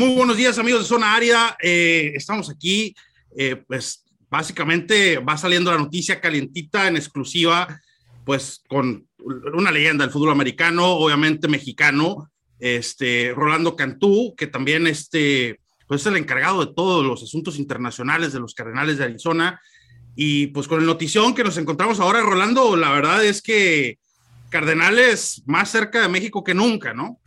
muy buenos días amigos de Zona Árida. Eh, estamos aquí, eh, pues básicamente va saliendo la noticia calientita en exclusiva, pues con una leyenda del fútbol americano, obviamente mexicano, este Rolando Cantú, que también este, pues es el encargado de todos los asuntos internacionales de los Cardenales de Arizona. Y pues con el notición que nos encontramos ahora, Rolando, la verdad es que Cardenales más cerca de México que nunca, ¿no?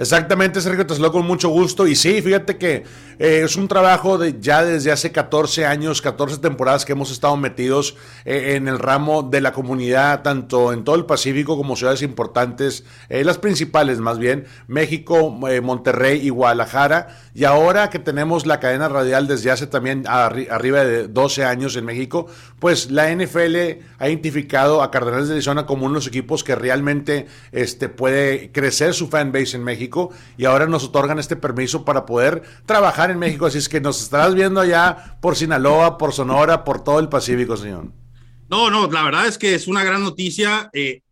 Exactamente, Sergio, saludo con mucho gusto. Y sí, fíjate que eh, es un trabajo de ya desde hace 14 años, 14 temporadas que hemos estado metidos eh, en el ramo de la comunidad, tanto en todo el Pacífico como ciudades importantes, eh, las principales más bien, México, Monterrey y Guadalajara. Y ahora que tenemos la cadena radial desde hace también arriba de 12 años en México, pues la NFL ha identificado a Cardenales de Arizona como uno de los equipos que realmente este, puede crecer su fanbase en México y ahora nos otorgan este permiso para poder trabajar en México. Así es que nos estarás viendo allá por Sinaloa, por Sonora, por todo el Pacífico, señor. No, no, la verdad es que es una gran noticia. Eh,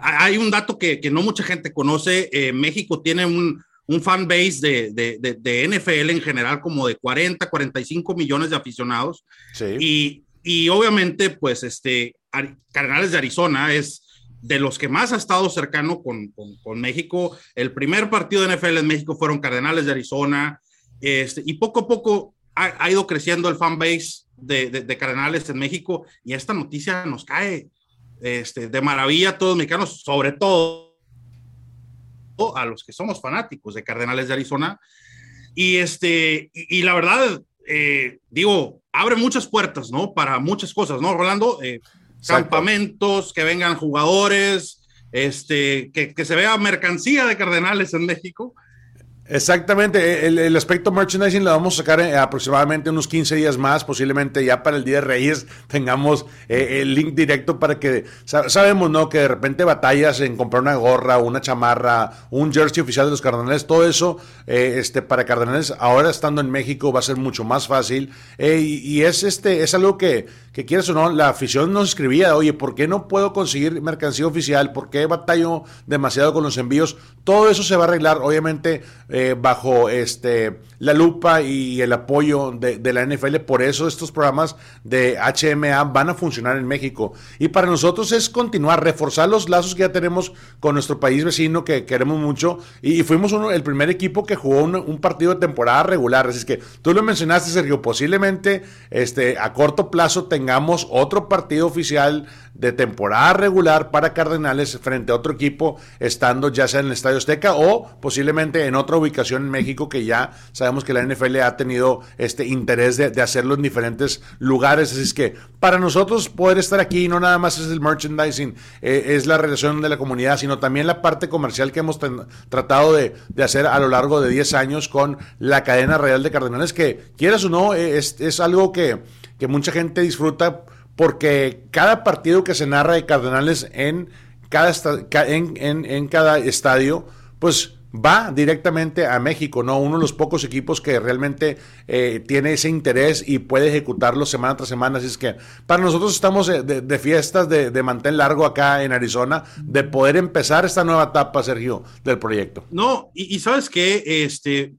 hay un dato que, no mucha gente conoce. Eh, México tiene un, un fan base de, de, NFL en general como de 40, 45 millones de aficionados. Y, y obviamente, pues, este, Cardenales de Arizona es de los que más ha estado cercano con, con, México. El primer partido de NFL en México fueron Cardenales de Arizona, este, y poco a poco ha, ido creciendo el fan base de, de, Cardenales en México, y esta noticia nos cae este, de maravilla a todos los mexicanos, sobre todo a los que somos fanáticos de Cardenales de Arizona. Y, este, y, la verdad, eh, digo, abre muchas puertas, ¿no? Para muchas cosas, ¿no, Rolando? Eh, campamentos, que vengan jugadores, este, que, que, se vea mercancía de Cardenales en México. Exactamente, el, aspecto merchandising lo vamos a sacar en aproximadamente unos 15 días más, posiblemente ya para el Día de Reyes tengamos eh, el link directo para que sabemos, ¿no? Que de repente batallas en comprar una gorra, una chamarra, un jersey oficial de los Cardenales, todo eso eh, este, para Cardenales ahora estando en México va a ser mucho más fácil. Eh, y, es, este, es algo que, que quieres o no, la afición nos escribía, oye, ¿por qué no puedo conseguir mercancía oficial? ¿Por qué batallo demasiado con los envíos? Todo eso se va a arreglar, obviamente eh, bajo este, la lupa y el apoyo de, la NFL. Por eso estos programas de HMA van a funcionar en México. Y para nosotros es continuar, reforzar los lazos que ya tenemos con nuestro país vecino que queremos mucho. Y, fuimos el primer equipo que jugó un, partido de temporada regular. Así que tú lo mencionaste, Sergio, posiblemente este, a corto plazo tengamos otro partido oficial de temporada regular para Cardenales frente a otro equipo, estando ya sea en el Estadio Azteca o posiblemente en otra ubicación en México, que ya sabemos que la NFL ha tenido este interés de, hacerlo en diferentes lugares. Así es que para nosotros poder estar aquí no nada más es el merchandising, eh, es la relación de la comunidad, sino también la parte comercial que hemos tratado de, hacer a lo largo de 10 años con la cadena real de Cardenales, que quieras o no, es, es algo que, que mucha gente disfruta porque cada partido que se narra de Cardenales en cada, en, cada estadio, pues va directamente a México, ¿no? Uno de los pocos equipos que realmente eh, tiene ese interés y puede ejecutarlo semana tras semana. Así es que para nosotros estamos de, fiestas de, de, mantel largo acá en Arizona, de poder empezar esta nueva etapa, Sergio, del proyecto. No, y, sabes que este,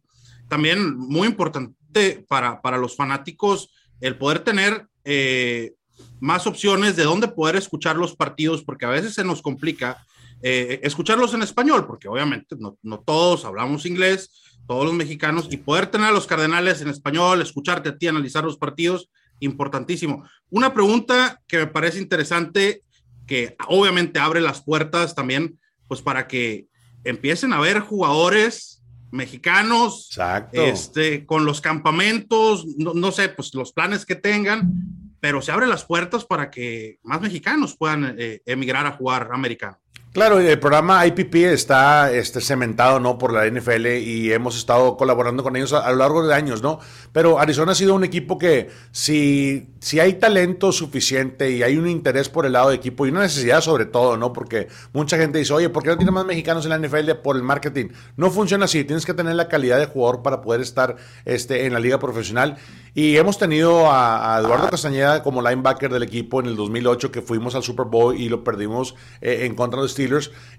también muy importante para, para los fanáticos el poder tener eh, más opciones de dónde poder escuchar los partidos, porque a veces se nos complica eh, escucharlos en español, porque obviamente no, todos hablamos inglés, todos los mexicanos, y poder tener a los cardenales en español, escucharte a ti, analizar los partidos, importantísimo. Una pregunta que me parece interesante, que obviamente abre las puertas también, pues para que empiecen a ver jugadores mexicanos, este, con los campamentos, no, no, sé, pues los planes que tengan, pero se abren las puertas para que más mexicanos puedan eh, emigrar a jugar americano. Claro, el programa IPP está este, cementado ¿no? por la NFL y hemos estado colaborando con ellos a, lo largo de años, ¿no? Pero Arizona ha sido un equipo que si, si hay talento suficiente y hay un interés por el lado de equipo y una necesidad sobre todo, ¿no? Porque mucha gente dice, oye, ¿por qué no tiene más mexicanos en la NFL por el marketing? No funciona así, tienes que tener la calidad de jugador para poder estar este, en la liga profesional. Y hemos tenido a, Eduardo Castañeda como linebacker del equipo en el 2008 que fuimos al Super Bowl y lo perdimos eh, en contra de Steve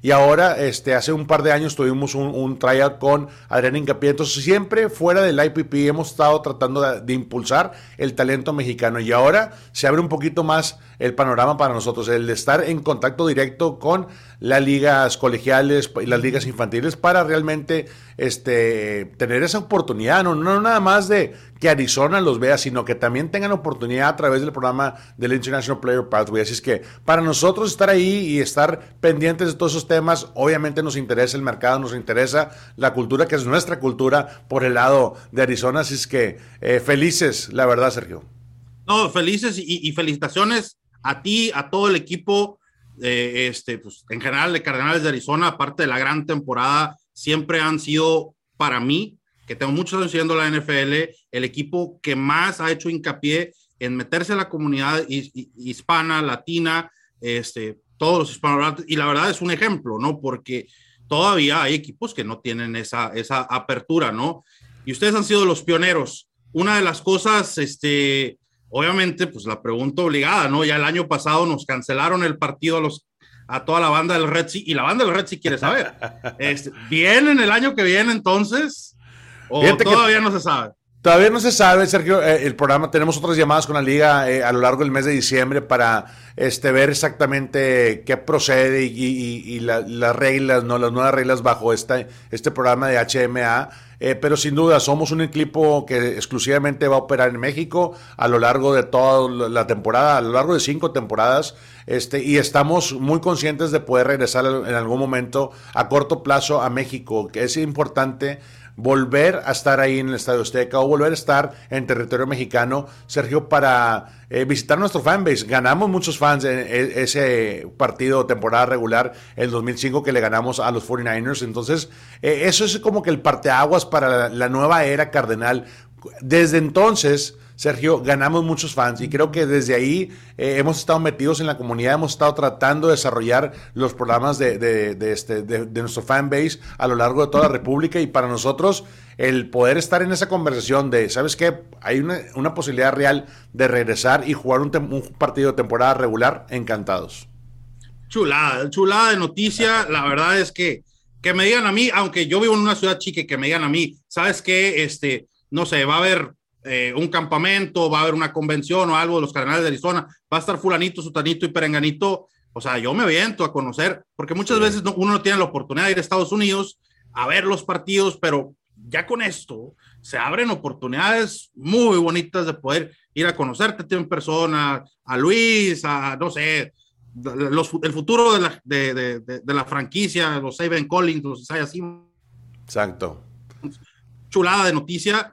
Y ahora, este, hace un par de años tuvimos un, un tryout con Adrián Incapié. Entonces, siempre fuera del IPP hemos estado tratando de, impulsar el talento mexicano. Y ahora se abre un poquito más el panorama para nosotros, el de estar en contacto directo con las ligas colegiales y las ligas infantiles para realmente este, tener esa oportunidad, no, no nada más de que Arizona los vea, sino que también tengan oportunidad a través del programa del International Player Pathway. Así es que para nosotros estar ahí y estar pendientes de todos esos temas, obviamente nos interesa el mercado, nos interesa la cultura, que es nuestra cultura por el lado de Arizona. Así es que eh, felices, la verdad, Sergio. No, felices y, felicitaciones a ti, a todo el equipo, eh, este, pues, en general de Cardenales de Arizona, aparte de la gran temporada, siempre han sido para mí que tengo muchos años siguiendo la NFL, el equipo que más ha hecho hincapié en meterse a la comunidad hispana, latina, este, todos los hispanos, y la verdad es un ejemplo, ¿no? Porque todavía hay equipos que no tienen esa, esa apertura, ¿no? Y ustedes han sido los pioneros. Una de las cosas, este, obviamente, pues la pregunta obligada, ¿no? Ya el año pasado nos cancelaron el partido a los a toda la banda del Red Sea y la banda del Red Sea quiere saber. Este, ¿Vienen el año que viene entonces? ¿O todavía no se sabe? Todavía no se sabe, Sergio. Eh, el programa, tenemos otras llamadas con la liga eh, a lo largo del mes de diciembre para este, ver exactamente qué procede y, las reglas, ¿no? las nuevas reglas bajo esta, este programa de HMA. Eh, pero sin duda, somos un equipo que exclusivamente va a operar en México a lo largo de toda la temporada, a lo largo de cinco temporadas. Este, y estamos muy conscientes de poder regresar en algún momento a corto plazo a México, que es importante volver a estar ahí en el Estadio Azteca o volver a estar en territorio mexicano, Sergio, para eh, visitar nuestro fanbase. Ganamos muchos fans en ese partido temporada regular, el 2005 que le ganamos a los 49ers. Entonces, eh, eso es como que el parteaguas para la nueva era cardenal. Desde entonces Sergio, ganamos muchos fans y creo que desde ahí eh, hemos estado metidos en la comunidad, hemos estado tratando de desarrollar los programas de, de, este, de, nuestro fan base a lo largo de toda la República y para nosotros el poder estar en esa conversación de, ¿sabes qué? Hay una, posibilidad real de regresar y jugar un, partido de temporada regular, encantados. Chulada, chulada de noticia, la verdad es que que me digan a mí, aunque yo vivo en una ciudad chica, que me digan a mí, ¿sabes qué? Este, no sé, va a haber eh, un campamento, va a haber una convención o algo de los Cardenales de Arizona, va a estar fulanito, sutanito y perenganito. O sea, yo me aviento a conocer, porque muchas veces uno no tiene la oportunidad de ir a Estados Unidos a ver los partidos, pero ya con esto se abren oportunidades muy bonitas de poder ir a conocerte en persona, a Luis, a no sé, el futuro de la, de, de, la franquicia, los Saban Collins, los así. Exacto. Chulada de noticia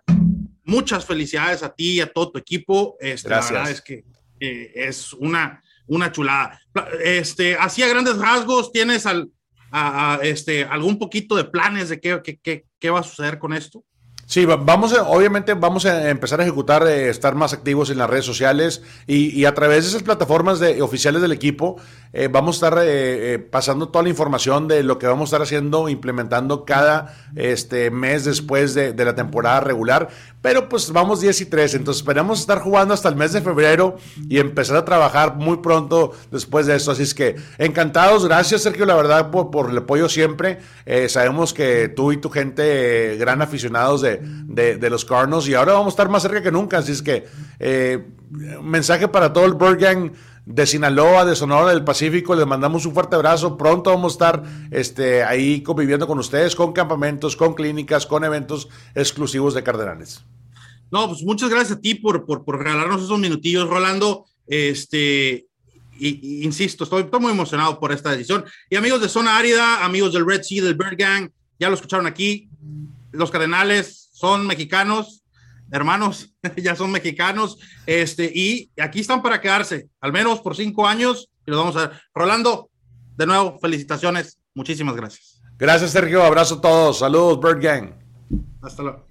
muchas felicidades a ti y a todo tu equipo. Este, Gracias. La verdad es que es una, una chulada. Este, así a grandes rasgos, ¿tienes al, este, algún poquito de planes de qué, qué, qué va a suceder con esto? Sí, vamos obviamente vamos a empezar a ejecutar, eh, estar más activos en las redes sociales y, a través de esas plataformas de, oficiales del equipo eh, vamos a estar eh, pasando toda la información de lo que vamos a estar haciendo, implementando cada este, mes después de, la temporada regular. Pero pues vamos 10 y 3, entonces esperamos estar jugando hasta el mes de febrero y empezar a trabajar muy pronto después de eso. Así es que encantados, gracias Sergio, la verdad, por, por el apoyo siempre. sabemos que tú y tu gente, gran aficionados de de, los Cardinals y ahora vamos a estar más cerca que nunca. Así es que eh, mensaje para todo el Bird Gang de Sinaloa, de Sonora del Pacífico, les mandamos un fuerte abrazo. Pronto vamos a estar este, ahí conviviendo con ustedes, con campamentos, con clínicas, con eventos exclusivos de Cardenales. No, pues muchas gracias a ti por, por, regalarnos esos minutillos, Rolando. Este, y, insisto, estoy, estoy, muy emocionado por esta decisión. Y amigos de Zona Árida, amigos del Red Sea, del Bird Gang, ya lo escucharon aquí. Los Cardenales son mexicanos, hermanos, ya son mexicanos, este, y aquí están para quedarse, al menos por cinco años, y los vamos a ver. Rolando, de nuevo, felicitaciones, muchísimas gracias. Gracias, Sergio, abrazo a todos, saludos, Bird Gang. Hasta luego.